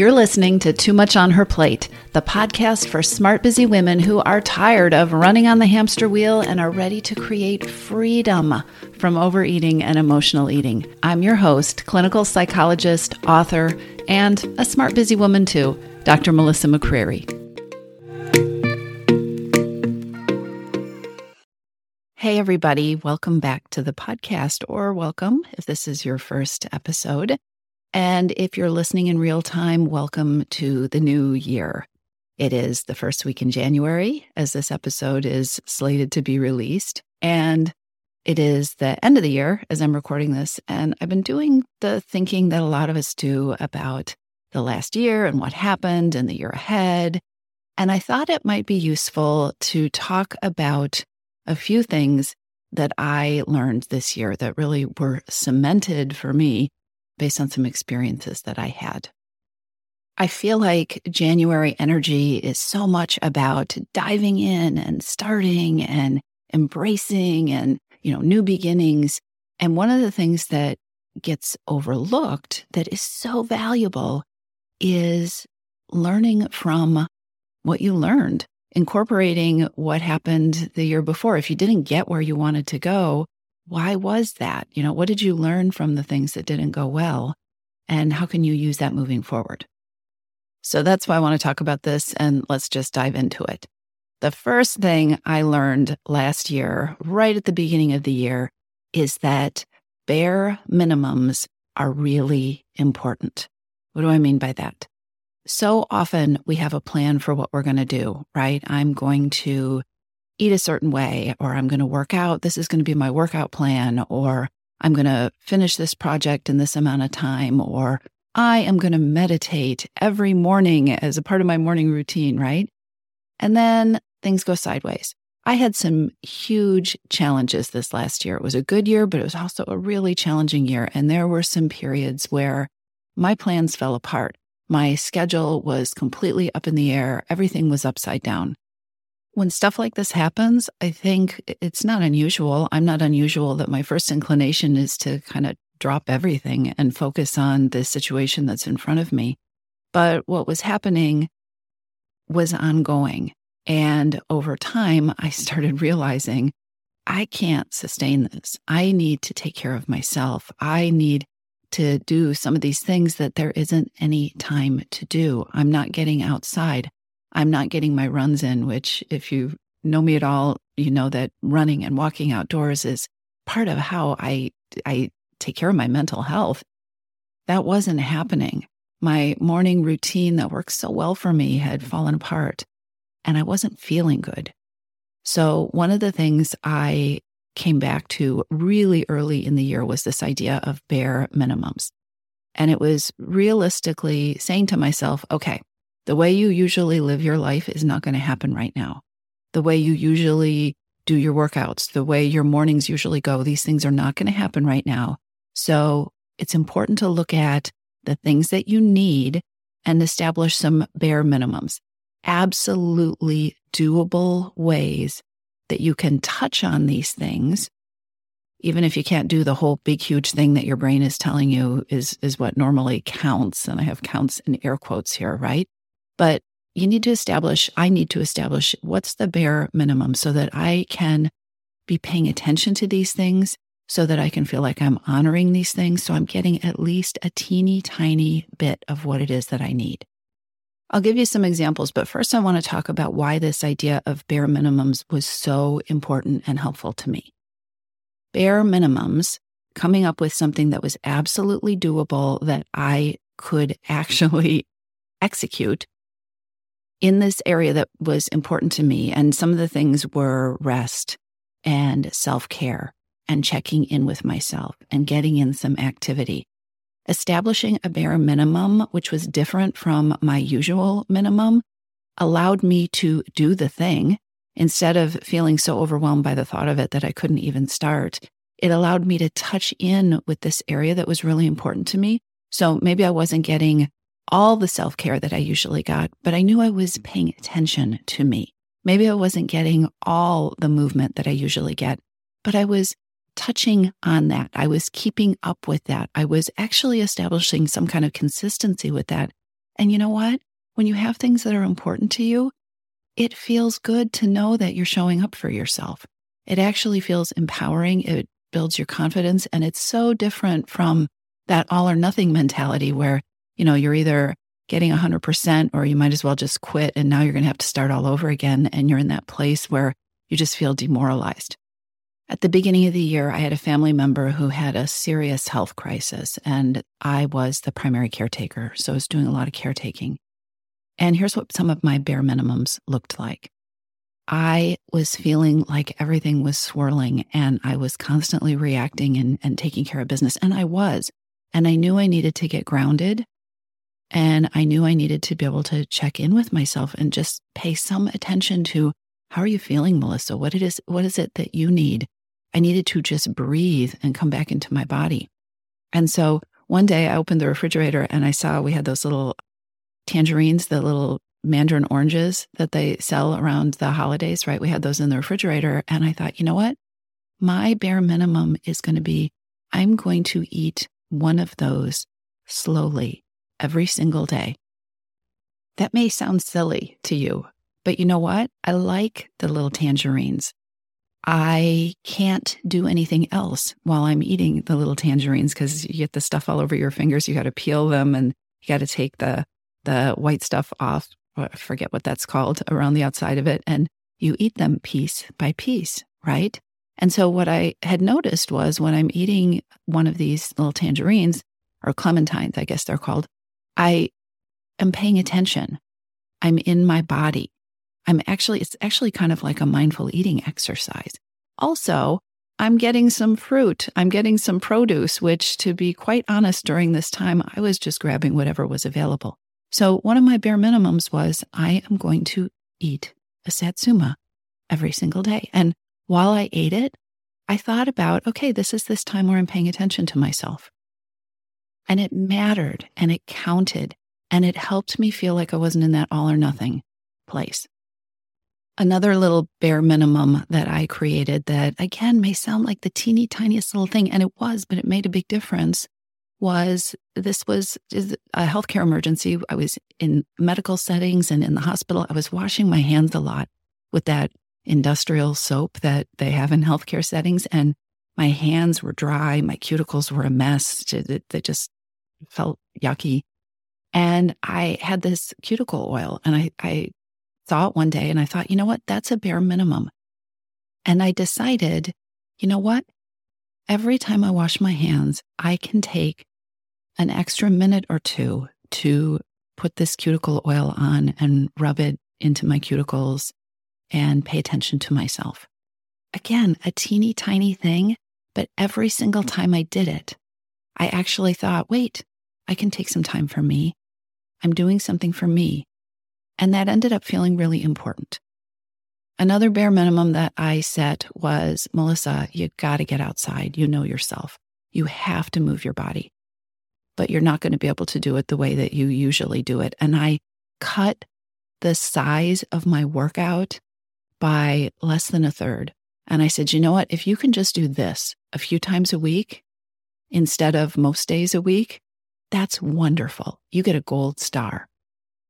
You're listening to Too Much on Her Plate, the podcast for smart, busy women who are tired of running on the hamster wheel and are ready to create freedom from overeating and emotional eating. I'm your host, clinical psychologist, author, and a smart, busy woman too, Dr. Melissa McCreery. Hey, everybody, welcome back to the podcast, or welcome if this is your first episode. And if you're listening in real time, welcome to the new year. It is the first week in January as this episode is slated to be released. And it is the end of the year as I'm recording this. And I've been doing the thinking that a lot of us do about the last year and what happened and the year ahead. And I thought it might be useful to talk about a few things that I learned this year that really were cemented for me based on some experiences that I had. I feel like January energy is so much about diving in and starting and embracing and, you know, new beginnings. And one of the things that gets overlooked that is so valuable is learning from what you learned, incorporating what happened the year before. If you didn't get where you wanted to go, why was that? You know, what did you learn from the things that didn't go well? And how can you use that moving forward? So that's why I want to talk about this, and let's just dive into it. The first thing I learned last year, right at the beginning of the year, is that bare minimums are really important. What do I mean by that? So often we have a plan for what we're going to do, right? I'm going to eat a certain way, or I'm going to work out. This is going to be my workout plan, or I'm going to finish this project in this amount of time, or I am going to meditate every morning as a part of my morning routine, right? And then things go sideways. I had some huge challenges this last year. It was a good year, but it was also a really challenging year. And there were some periods where my plans fell apart. My schedule was completely up in the air. Everything was upside down. When stuff like this happens, I think it's not unusual. I'm not unusual that my first inclination is to kind of drop everything and focus on the situation that's in front of me. But what was happening was ongoing. And over time, I started realizing I can't sustain this. I need to take care of myself. I need to do some of these things that there isn't any time to do. I'm not getting outside. I'm not getting my runs in, which, if you know me at all, you know that running and walking outdoors is part of how I, I take care of my mental health. That wasn't happening. My morning routine that works so well for me had fallen apart and I wasn't feeling good. So, one of the things I came back to really early in the year was this idea of bare minimums. And it was realistically saying to myself, okay, the way you usually live your life is not going to happen right now. The way you usually do your workouts, the way your mornings usually go, these things are not going to happen right now. So it's important to look at the things that you need and establish some bare minimums. Absolutely doable ways that you can touch on these things even if you can't do the whole big huge thing that your brain is telling you is is what normally counts and i have counts in air quotes here right but you need to establish, I need to establish what's the bare minimum so that I can be paying attention to these things, so that I can feel like I'm honoring these things. So I'm getting at least a teeny tiny bit of what it is that I need. I'll give you some examples, but first I want to talk about why this idea of bare minimums was so important and helpful to me. Bare minimums, coming up with something that was absolutely doable that I could actually execute in this area that was important to me. And some of the things were rest and self care and checking in with myself and getting in some activity. Establishing a bare minimum, which was different from my usual minimum, allowed me to do the thing instead of feeling so overwhelmed by the thought of it that I couldn't even start. It allowed me to touch in with this area that was really important to me. So maybe I wasn't getting all the self care that I usually got, but I knew I was mm-hmm. paying attention to me. Maybe I wasn't getting all the movement that I usually get, but I was touching on that. I was keeping up with that. I was actually establishing some kind of consistency with that. And you know what? When you have things that are important to you, it feels good to know that you're showing up for yourself. It actually feels empowering. It builds your confidence. And it's so different from that all or nothing mentality where, you know, you're either getting 100% or you might as well just quit. And now you're going to have to start all over again. And you're in that place where you just feel demoralized. At the beginning of the year, I had a family member who had a serious health crisis, and I was the primary caretaker. So I was doing a lot of caretaking. And here's what some of my bare minimums looked like I was feeling like everything was swirling, and I was constantly reacting and, and taking care of business. And I was. And I knew I needed to get grounded. And I knew I needed to be able to check in with myself and just pay some attention to how are you feeling, Melissa? What it is, what is it that you need? I needed to just breathe and come back into my body. And so one day I opened the refrigerator and I saw we had those little tangerines, the little mandarin oranges that they sell around the holidays, right? We had those in the refrigerator. And I thought, you know what? My bare minimum is going to be I'm going to eat one of those slowly every single day. That may sound silly to you, but you know what? I like the little tangerines. I can't do anything else while I'm eating the little tangerines because you get the stuff all over your fingers. You got to peel them and you got to take the the white stuff off. I forget what that's called around the outside of it, and you eat them piece by piece, right? And so what I had noticed was when I'm eating one of these little tangerines or clementines, I guess they're called, I am paying attention. I'm in my body. I'm actually, it's actually kind of like a mindful eating exercise. Also, I'm getting some fruit. I'm getting some produce, which, to be quite honest, during this time, I was just grabbing whatever was available. So, one of my bare minimums was I am going to eat a satsuma every single day. And while I ate it, I thought about, okay, this is this time where I'm paying attention to myself. And it mattered and it counted and it helped me feel like I wasn't in that all or nothing place. Another little bare minimum that I created that again may sound like the teeny tiniest little thing, and it was, but it made a big difference. Was this was a healthcare emergency? I was in medical settings and in the hospital. I was washing my hands a lot with that industrial soap that they have in healthcare settings, and my hands were dry. My cuticles were a mess. They just felt yucky. And I had this cuticle oil, and I, I thought one day and I thought, you know what? That's a bare minimum. And I decided, you know what? Every time I wash my hands, I can take an extra minute or two to put this cuticle oil on and rub it into my cuticles and pay attention to myself. Again, a teeny tiny thing, but every single mm. time I did it, I actually thought, wait, I can take some time for me. I'm doing something for me. And that ended up feeling really important. Another bare minimum that I set was Melissa, you got to get outside. You know yourself. You have to move your body, but you're not going to be able to do it the way that you usually do it. And I cut the size of my workout by less than a third. And I said, you know what? If you can just do this a few times a week instead of most days a week, that's wonderful. You get a gold star.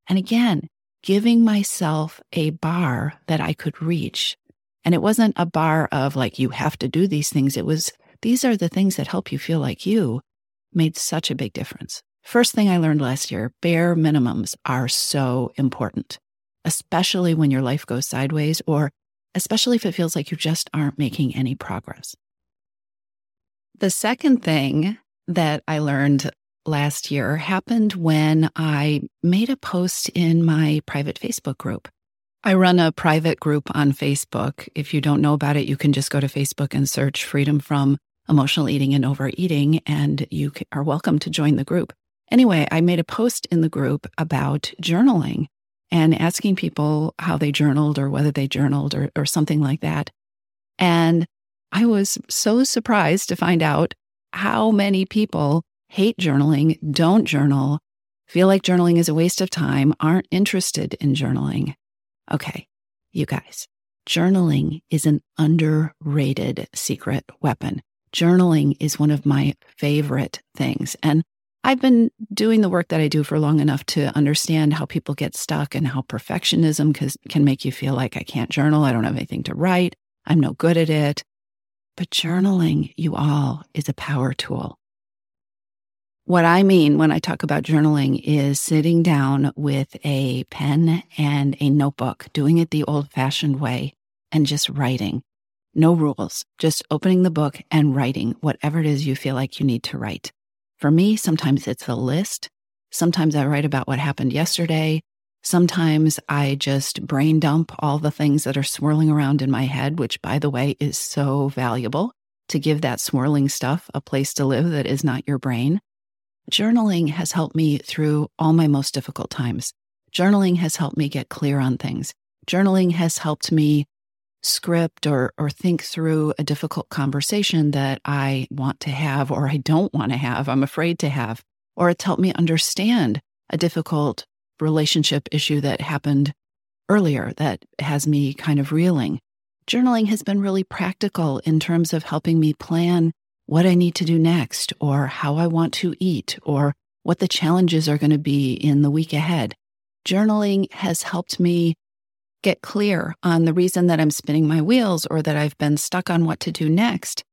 And again, giving myself a bar that I could reach. And it wasn't a bar of like, you have to do these things. It was, these are the things that help you feel like you made such a big difference. First thing I learned last year bare minimums are so important, especially when your life goes sideways or especially if it feels like you just aren't making any progress. The second thing that I learned last year happened when I made a post in my private Facebook group. I run a private group on Facebook. If you don't know about it, you can just go to Facebook and search Freedom from Emotional Eating and Overeating, and you are welcome to join the group. Anyway, I made a post in the group about journaling and asking people how they journaled or whether they journaled or, or something like that. And I was so surprised to find out how many people hate journaling, don't journal, feel like journaling is a waste of time, aren't interested in journaling. Okay, you guys, journaling is an underrated secret weapon. Journaling is one of my favorite things. And I've been doing the work that I do for long enough to understand how people get stuck and how perfectionism can make you feel like I can't journal. I don't have anything to write. I'm no good at it. But journaling, you all, is a power tool. What I mean when I talk about journaling is sitting down with a pen and a notebook, doing it the old fashioned way, and just writing. No rules, just opening the book and writing whatever it is you feel like you need to write. For me, sometimes it's a list. Sometimes I write about what happened yesterday. Sometimes I just brain dump all the things that are swirling around in my head, which, by the way, is so valuable to give that swirling stuff a place to live that is not your brain. Journaling has helped me through all my most difficult times. Journaling has helped me get clear on things. Journaling has helped me script or or think through a difficult conversation that I want to have or I don't want to have, I'm afraid to have, or it's helped me understand a difficult relationship issue that happened earlier that has me kind of reeling. Journaling has been really practical in terms of helping me plan what I need to do next, or how I want to eat, or what the challenges are going to be in the week ahead. Journaling has helped me get clear on the reason that I'm spinning my wheels or that I've been stuck on what to do next.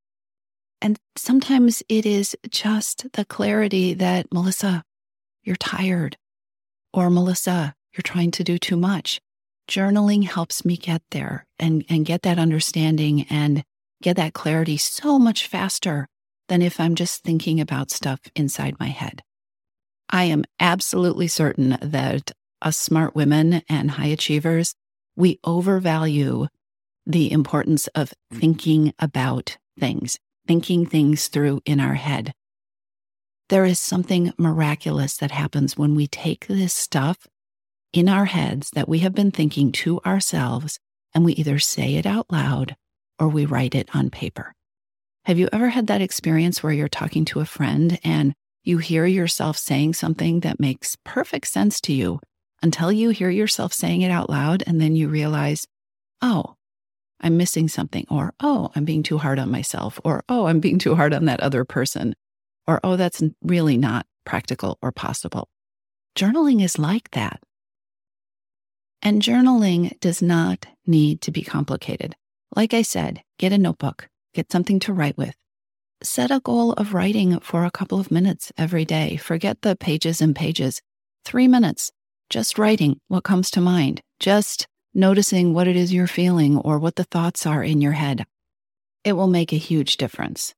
And sometimes it is just the clarity that, Melissa, you're tired, or Melissa, you're trying to do too much. Journaling helps me get there and, and get that understanding and get that clarity so much faster than if I'm just thinking about stuff inside my head. I am absolutely certain that us smart women and high achievers, we overvalue the importance of mm. thinking about things, thinking things through in our head. There is something miraculous that happens when we take this stuff in our heads that we have been thinking to ourselves and we either say it out loud or we write it on paper. Have you ever had that experience where you're talking to a friend and you hear yourself saying something that makes perfect sense to you until you hear yourself saying it out loud and then you realize, oh, I'm missing something, or oh, I'm being too hard on myself, or oh, I'm being too hard on that other person, or oh, that's really not practical or possible. Journaling is like that. And journaling does not need to be complicated. Like I said, get a notebook, get something to write with. Set a goal of writing for a couple of minutes every day. Forget the pages and pages. Three minutes, just writing what comes to mind, just noticing what it is you're feeling or what the thoughts are in your head. It will make a huge difference.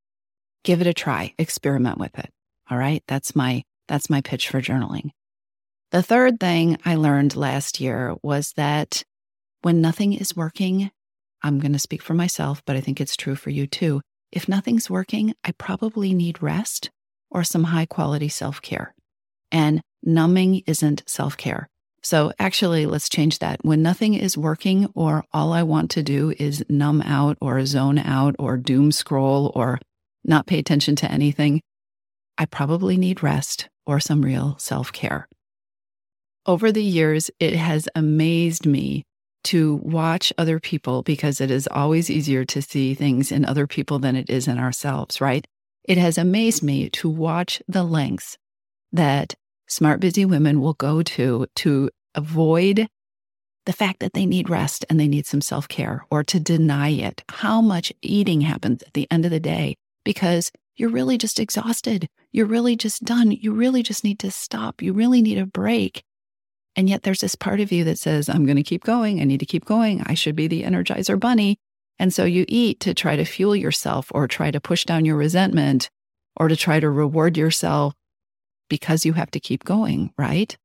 Give it a try, experiment with it. All right, that's my that's my pitch for journaling. The third thing I learned last year was that when nothing is working, I'm going to speak for myself, but I think it's true for you too. If nothing's working, I probably need rest or some high quality self care. And numbing isn't self care. So actually, let's change that. When nothing is working, or all I want to do is numb out or zone out or doom scroll or not pay attention to anything, I probably need rest or some real self care. Over the years, it has amazed me to watch other people because it is always easier to see things in other people than it is in ourselves, right? It has amazed me to watch the lengths that smart, busy women will go to to avoid the fact that they need rest and they need some self care or to deny it. How much eating happens at the end of the day because you're really just exhausted. You're really just done. You really just need to stop. You really need a break. And yet there's this part of you that says, I'm going to keep going. I need to keep going. I should be the energizer bunny. And so you eat to try to fuel yourself or try to push down your resentment or to try to reward yourself because you have to keep going, right?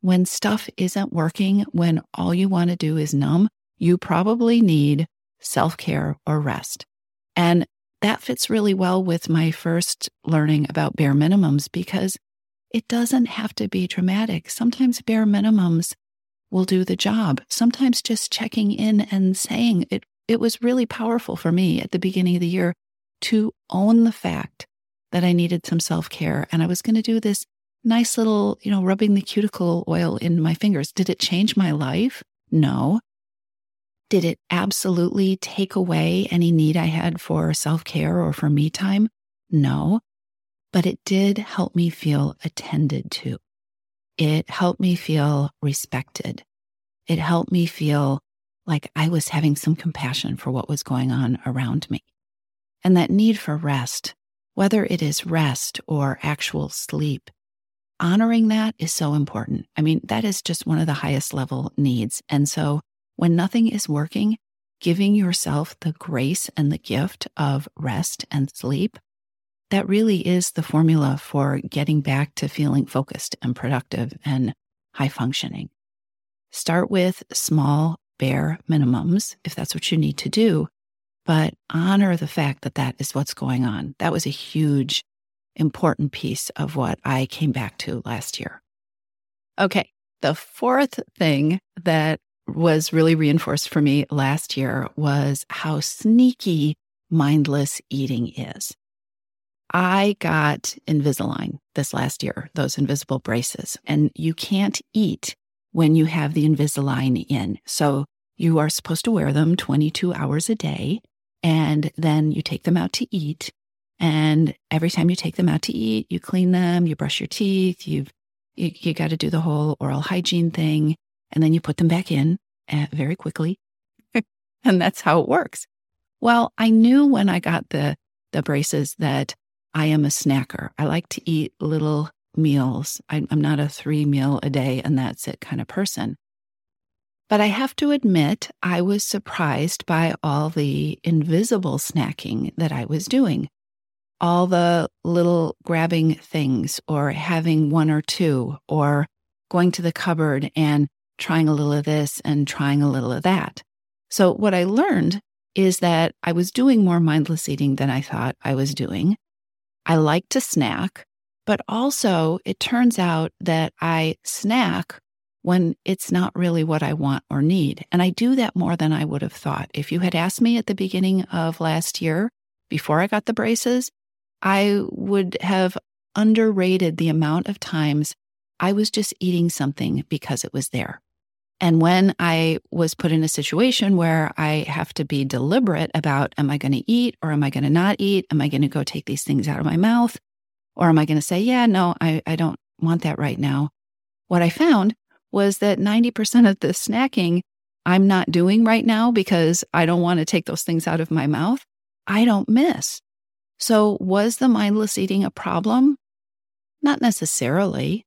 When stuff isn't working, when all you want to do is numb, you probably need self care or rest. And that fits really well with my first learning about bare minimums because it doesn't have to be dramatic. Sometimes bare minimums will do the job. Sometimes just checking in and saying it, it was really powerful for me at the beginning of the year to own the fact that I needed some self care. And I was going to do this nice little, you know, rubbing the cuticle oil in my fingers. Did it change my life? No. Did it absolutely take away any need I had for self care or for me time? No. But it did help me feel attended to. It helped me feel respected. It helped me feel like I was having some compassion for what was going on around me. And that need for rest, whether it is rest or actual sleep, honoring that is so important. I mean, that is just one of the highest level needs. And so when nothing is working, giving yourself the grace and the gift of rest and sleep, that really is the formula for getting back to feeling focused and productive and high functioning. Start with small, bare minimums if that's what you need to do, but honor the fact that that is what's going on. That was a huge, important piece of what I came back to last year. Okay. The fourth thing that was really reinforced for me last year was how sneaky mindless eating is. I got Invisalign this last year, those invisible braces, and you can't eat when you have the Invisalign in. So you are supposed to wear them 22 hours a day, and then you take them out to eat. And every time you take them out to eat, you clean them, you brush your teeth, you've, you, you got to do the whole oral hygiene thing, and then you put them back in uh, very quickly. and that's how it works. Well, I knew when I got the, the braces that I am a snacker. I like to eat little meals. I'm not a three meal a day and that's it kind of person. But I have to admit, I was surprised by all the invisible snacking that I was doing. All the little grabbing things, or having one or two, or going to the cupboard and trying a little of this and trying a little of that. So, what I learned is that I was doing more mindless eating than I thought I was doing. I like to snack, but also it turns out that I snack when it's not really what I want or need. And I do that more than I would have thought. If you had asked me at the beginning of last year, before I got the braces, I would have underrated the amount of times I was just eating something because it was there. And when I was put in a situation where I have to be deliberate about, am I going to eat or am I going to not eat? Am I going to go take these things out of my mouth? Or am I going to say, yeah, no, I, I don't want that right now? What I found was that 90% of the snacking I'm not doing right now because I don't want to take those things out of my mouth, I don't miss. So, was the mindless eating a problem? Not necessarily.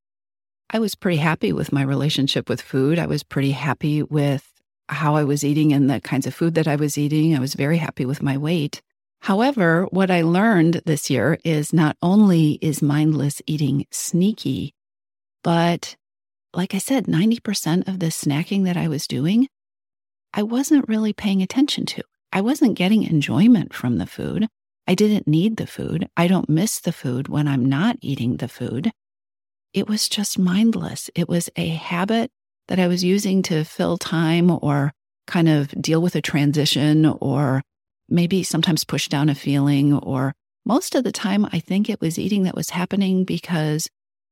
I was pretty happy with my relationship with food. I was pretty happy with how I was eating and the kinds of food that I was eating. I was very happy with my weight. However, what I learned this year is not only is mindless eating sneaky, but like I said, 90% of the snacking that I was doing, I wasn't really paying attention to. I wasn't getting enjoyment from the food. I didn't need the food. I don't miss the food when I'm not eating the food it was just mindless. It was a habit that I was using to fill time or kind of deal with a transition or maybe sometimes push down a feeling. Or most of the time, I think it was eating that was happening because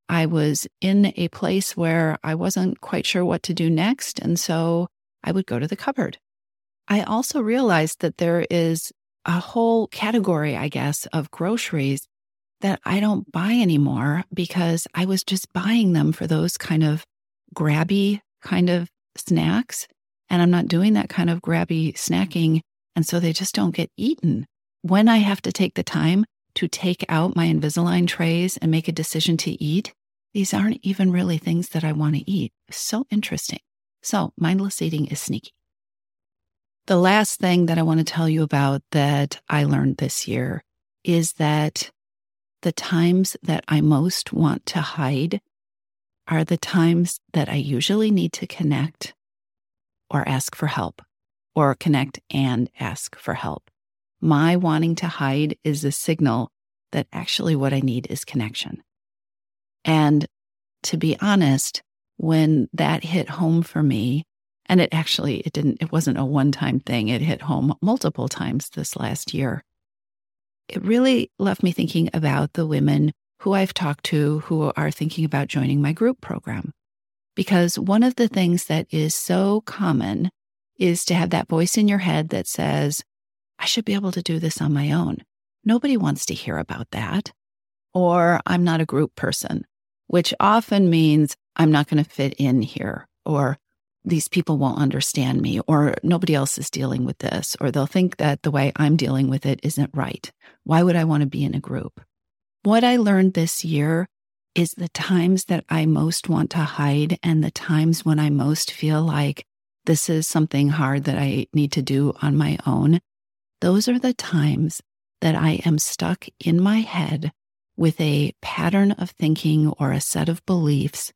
I was in a place where I wasn't quite sure what to do next. And so I would go to the cupboard. I also realized that there is a whole category, I guess, of groceries that I don't buy anymore because I was just buying them for those kind of grabby kind of snacks. And I'm not doing that kind of grabby snacking. And so they just don't get eaten. When I have to take the time to take out my Invisalign trays and make a decision to eat, these aren't even really things that I want to eat. So interesting. So mindless eating is sneaky. The last thing that I want to tell you about that I learned this year is that the times that I most want to hide are the times that I usually need to connect or ask for help, or connect and ask for help. My wanting to hide is a signal that actually what I need is connection. And to be honest, when that hit home for me, and it actually it didn't it wasn't a one time thing, it hit home multiple times this last year it really left me thinking about the women who I've talked to who are thinking about joining my group program. Because one of the things that is so common is to have that voice in your head that says, I should be able to do this on my own. Nobody wants to hear about that. or I'm not a group person, which often means I'm not going to fit in here, or these people won't understand me, or nobody else is dealing with this, or they'll think that the way I'm dealing with it isn't right. Why would I want to be in a group? What I learned this year is the times that I most want to hide and the times when I most feel like this is something hard that I need to do on my own. Those are the times that I am stuck in my head with a pattern of thinking or a set of beliefs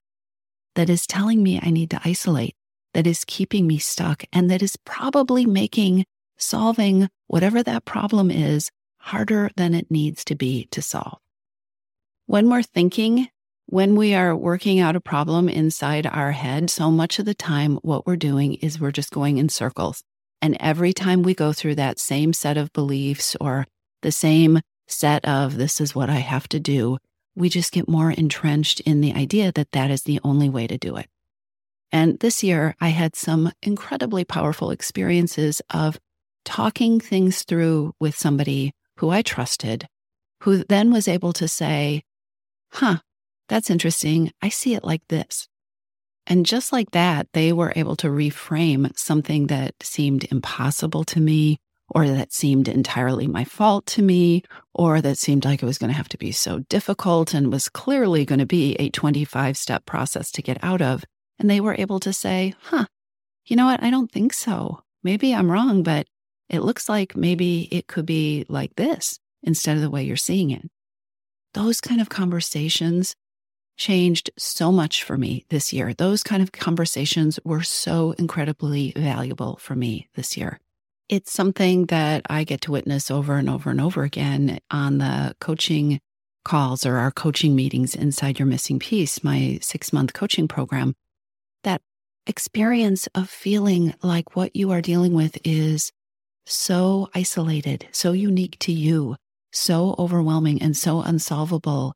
that is telling me I need to isolate, that is keeping me stuck, and that is probably making solving whatever that problem is harder than it needs to be to solve. When we're thinking, when we are working out a problem inside our head, so much of the time, what we're doing is we're just going in circles. And every time we go through that same set of beliefs or the same set of this is what I have to do, we just get more entrenched in the idea that that is the only way to do it. And this year, I had some incredibly powerful experiences of talking things through with somebody who I trusted, who then was able to say, Huh, that's interesting. I see it like this. And just like that, they were able to reframe something that seemed impossible to me or that seemed entirely my fault to me, or that seemed like it was going to have to be so difficult and was clearly going to be a 25 step process to get out of. And they were able to say, huh, you know what? I don't think so. Maybe I'm wrong, but it looks like maybe it could be like this instead of the way you're seeing it. Those kind of conversations changed so much for me this year. Those kind of conversations were so incredibly valuable for me this year. It's something that I get to witness over and over and over again on the coaching calls or our coaching meetings inside Your Missing Piece, my six month coaching program. Experience of feeling like what you are dealing with is so isolated, so unique to you, so overwhelming, and so unsolvable.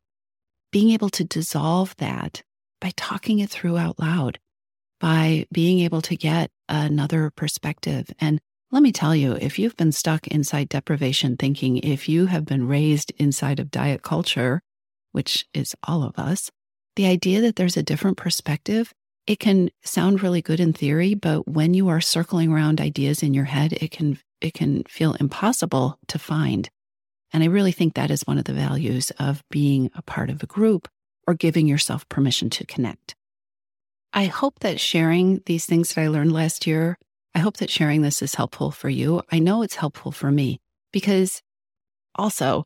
Being able to dissolve that by talking it through out loud, by being able to get another perspective and let me tell you, if you've been stuck inside deprivation thinking, if you have been raised inside of diet culture, which is all of us, the idea that there's a different perspective, it can sound really good in theory, but when you are circling around ideas in your head, it can it can feel impossible to find. And I really think that is one of the values of being a part of a group or giving yourself permission to connect. I hope that sharing these things that I learned last year I hope that sharing this is helpful for you. I know it's helpful for me because also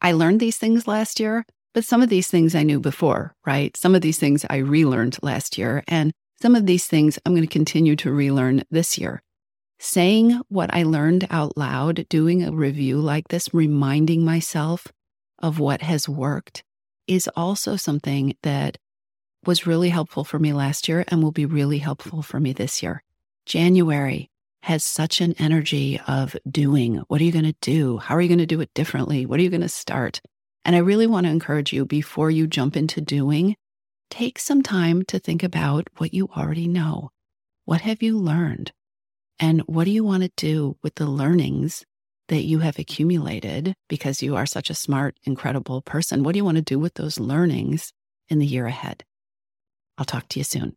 I learned these things last year, but some of these things I knew before, right? Some of these things I relearned last year, and some of these things I'm going to continue to relearn this year. Saying what I learned out loud, doing a review like this, reminding myself of what has worked is also something that was really helpful for me last year and will be really helpful for me this year. January has such an energy of doing. What are you going to do? How are you going to do it differently? What are you going to start? And I really want to encourage you before you jump into doing, take some time to think about what you already know. What have you learned? And what do you want to do with the learnings that you have accumulated because you are such a smart, incredible person? What do you want to do with those learnings in the year ahead? I'll talk to you soon.